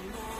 the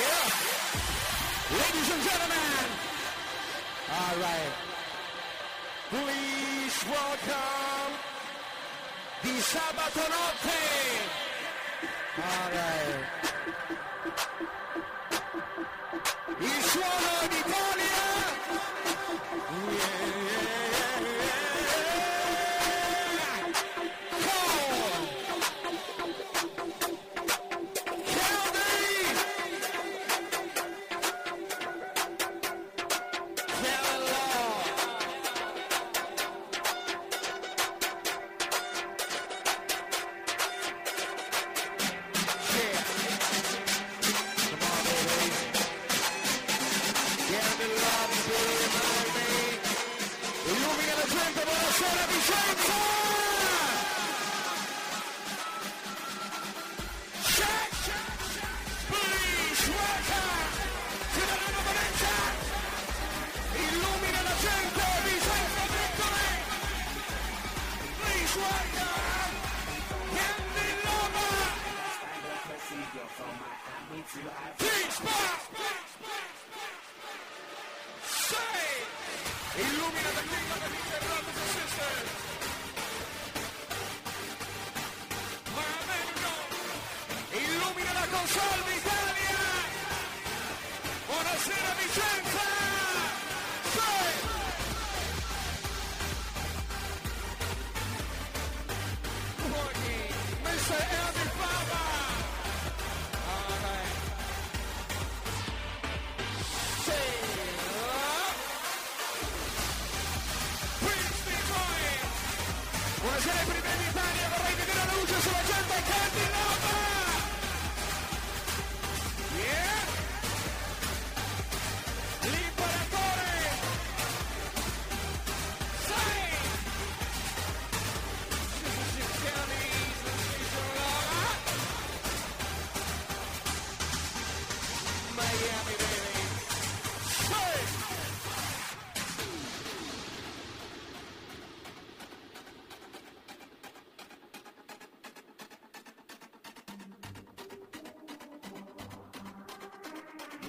Yeah. Ladies and gentlemen. All right. Please welcome the Sabato Notte. All right. Il suono d'Italia.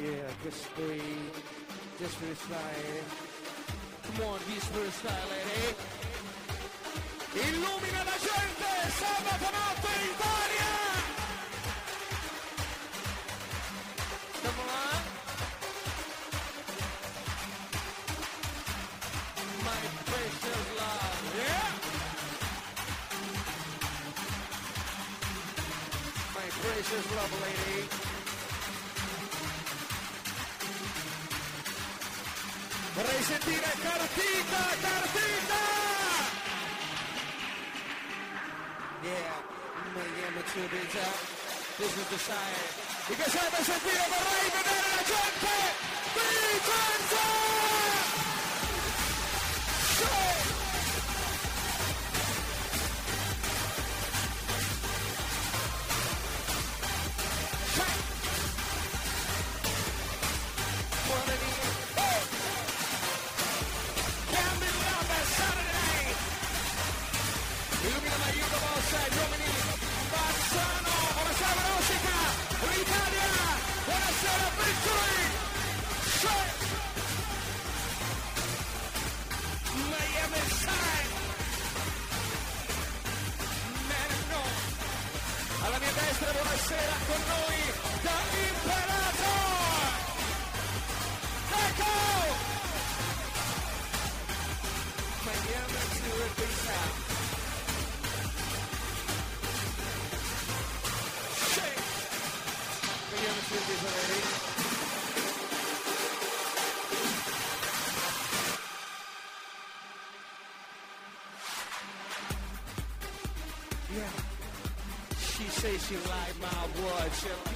Yeah, just speed. Just for the style. Come on, this for the style, lady. Illumina la gente, sabato notte Italia! Come on. My precious love, yeah! My precious love, lady. Vorrei sentire Cartita, Cartita! Yeah, many amateur beats out. This is the sign. Mi piacerebbe sentire, vorrei vedere la gente! Vincenzo! chair.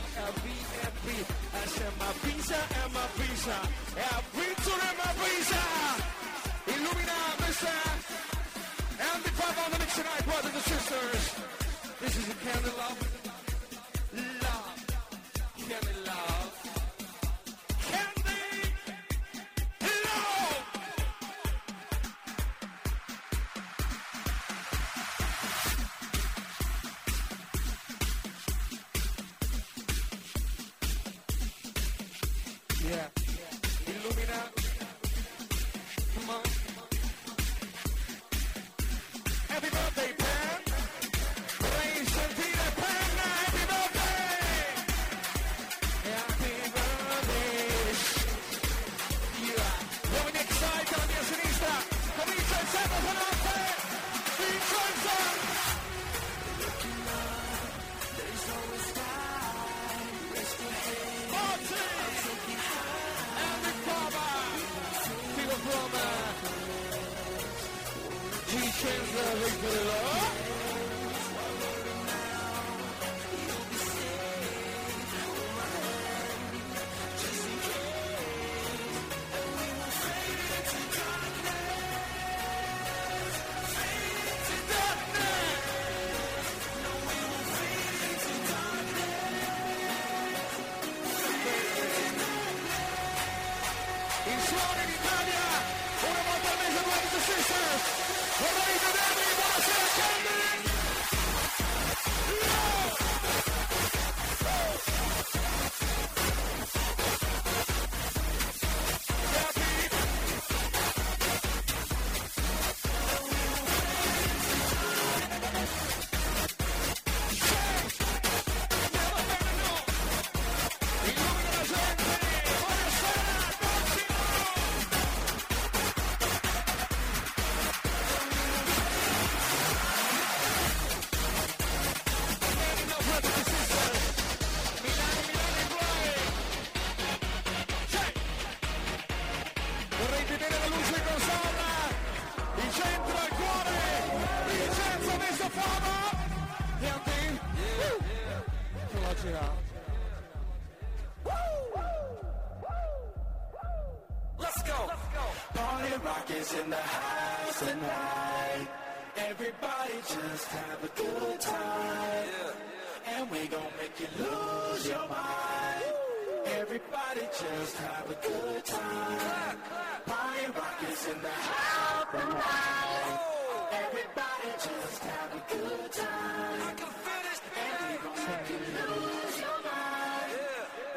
Yeah. Illumina. Come on.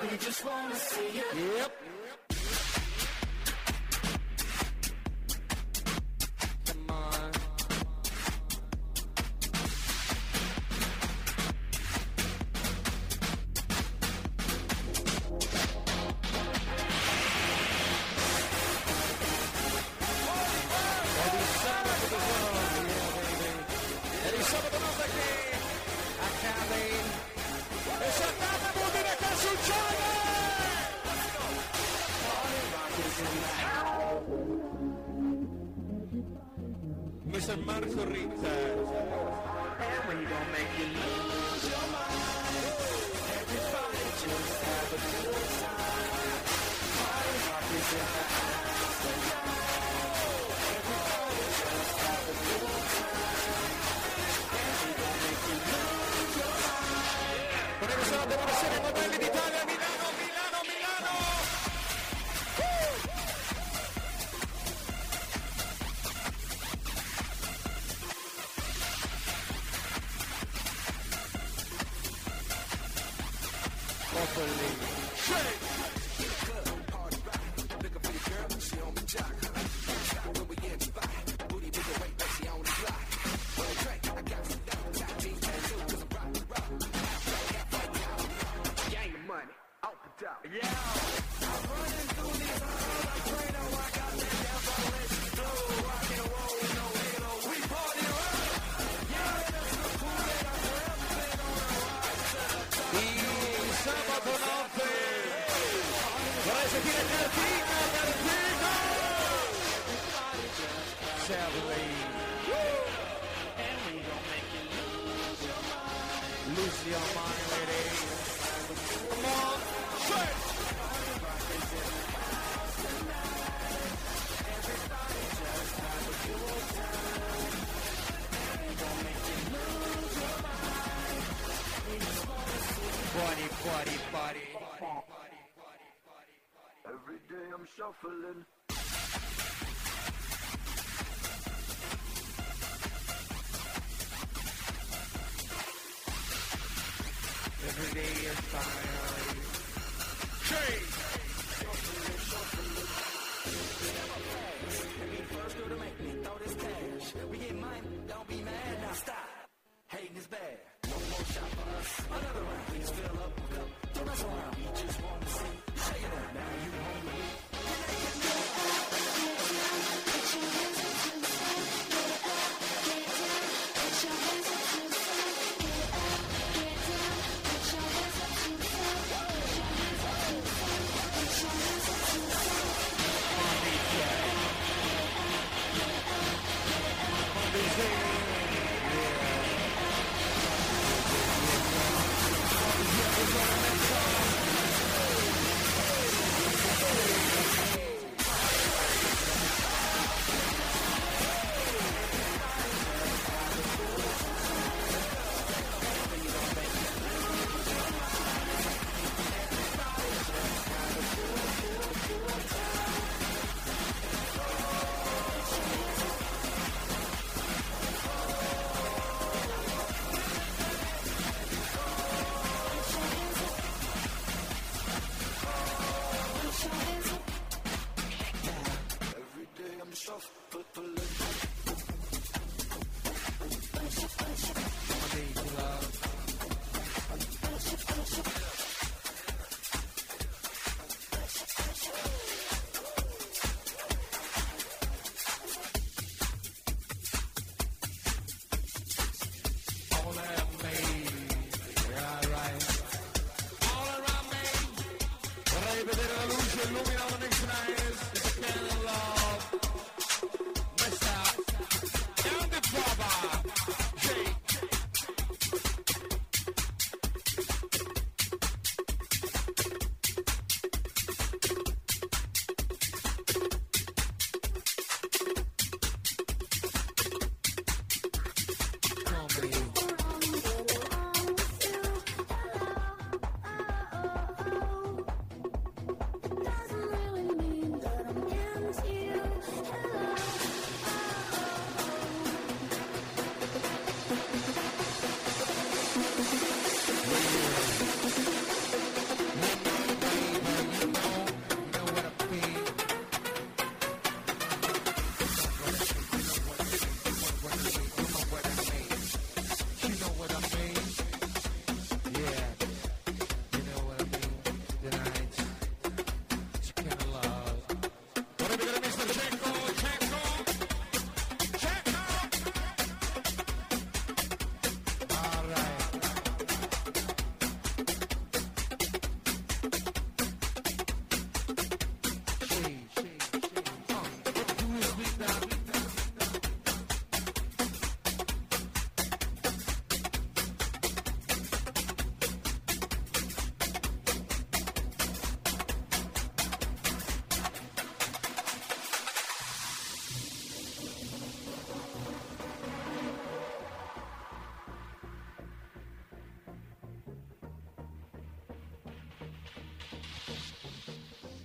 We just wanna see you. Yep. shuffling. Every day is fine. Change! Shuffling, shuffling. Be the first girl to make me throw this cash. We get money, don't be mad. Now stop. Hating is bad. One more shot for us. Another round. Please fill up a cup. Don't mess around. We just want.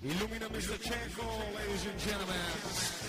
Illumina Mr. Chanko, ladies and gentlemen.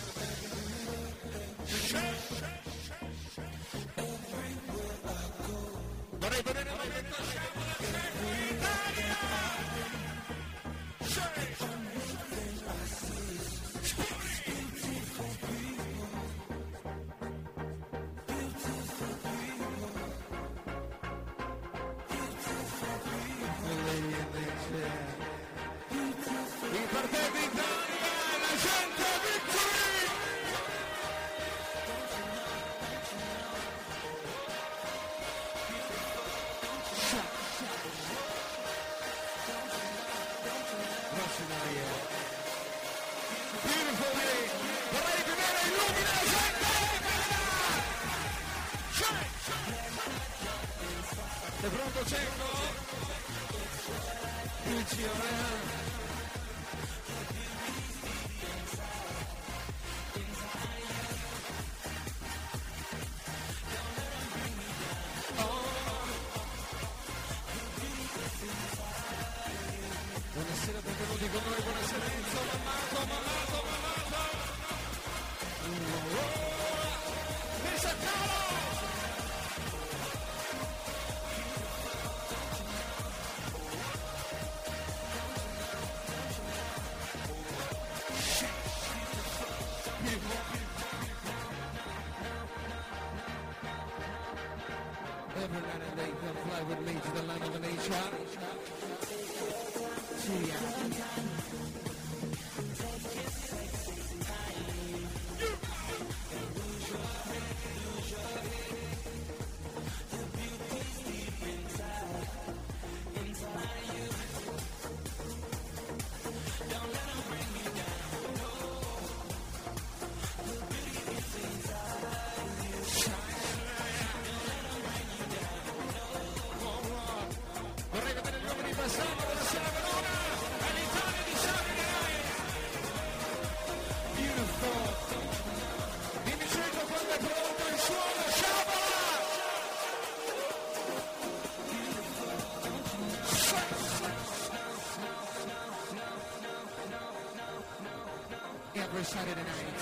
Saturday night.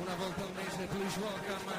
Una volta al mese, please welcome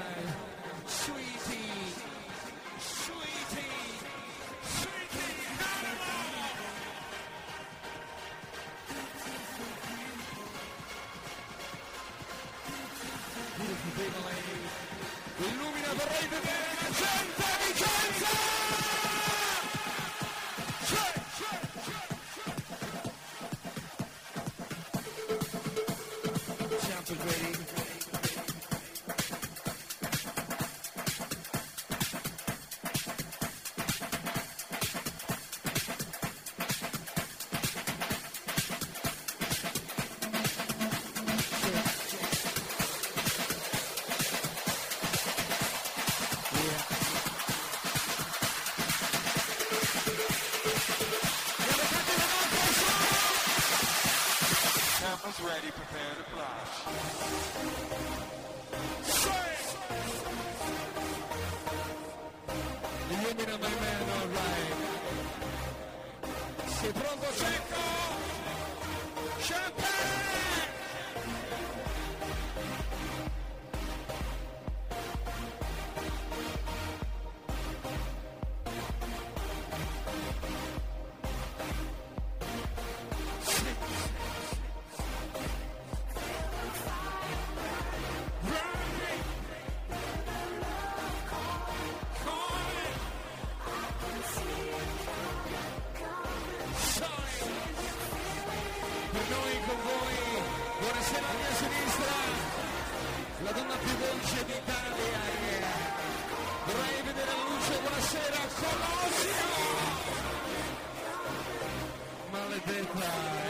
Maledetta!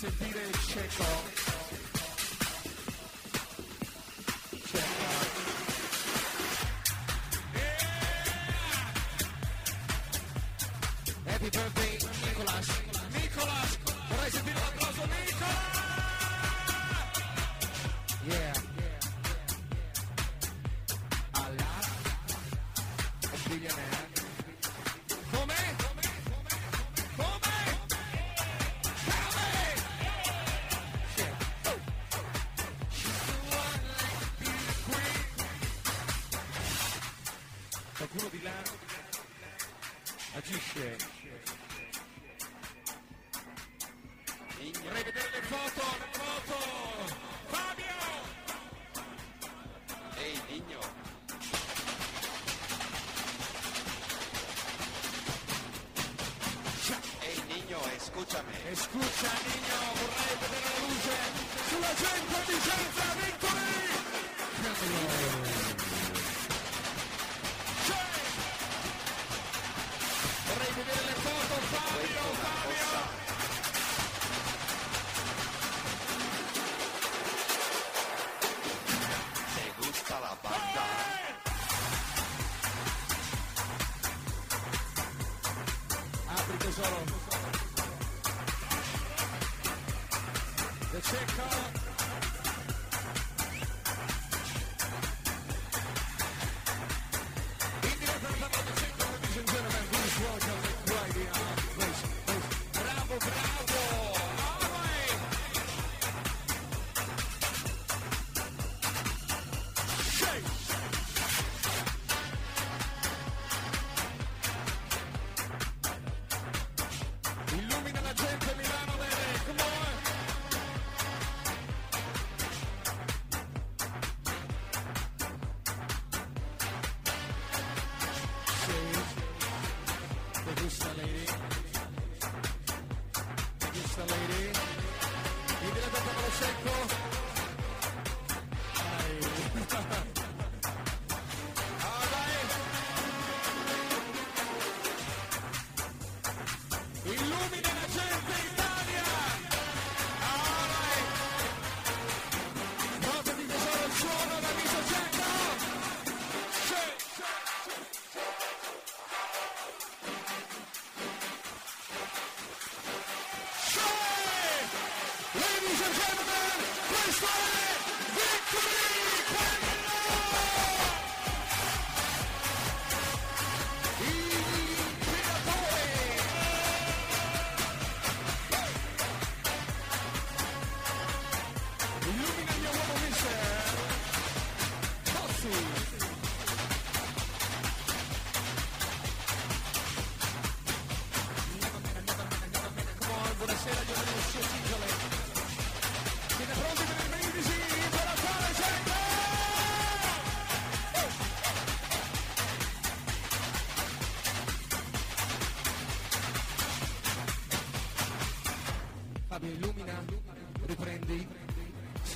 sentire check out. Check out. Yeah! Happy birthday Nicolas. Nicolas, vorrei sentire l'applauso Nicolas. Yeah. Allah. Billionaire. Eh. Com'è?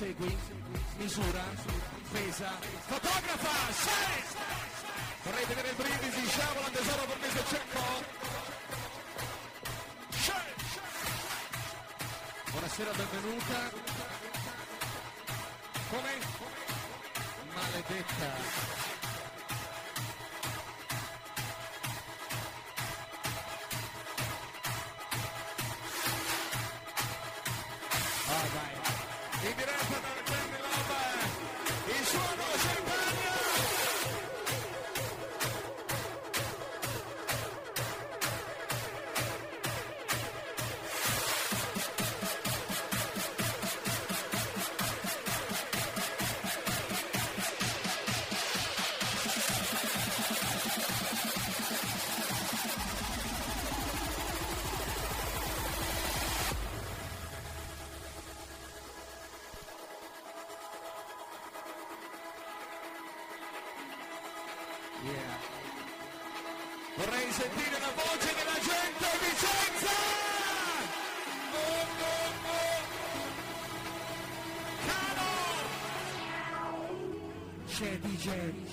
Segui, misura, pesa, fotografa, sei! Vorrei vedere il brindisi, sciavola, tesoro per me cecco. Buonasera, benvenuta. Come? Maledetta. Jerry.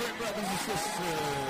great brothers and sisters.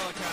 Please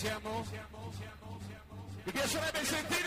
iniciamos. Y que suene mi.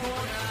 Corner.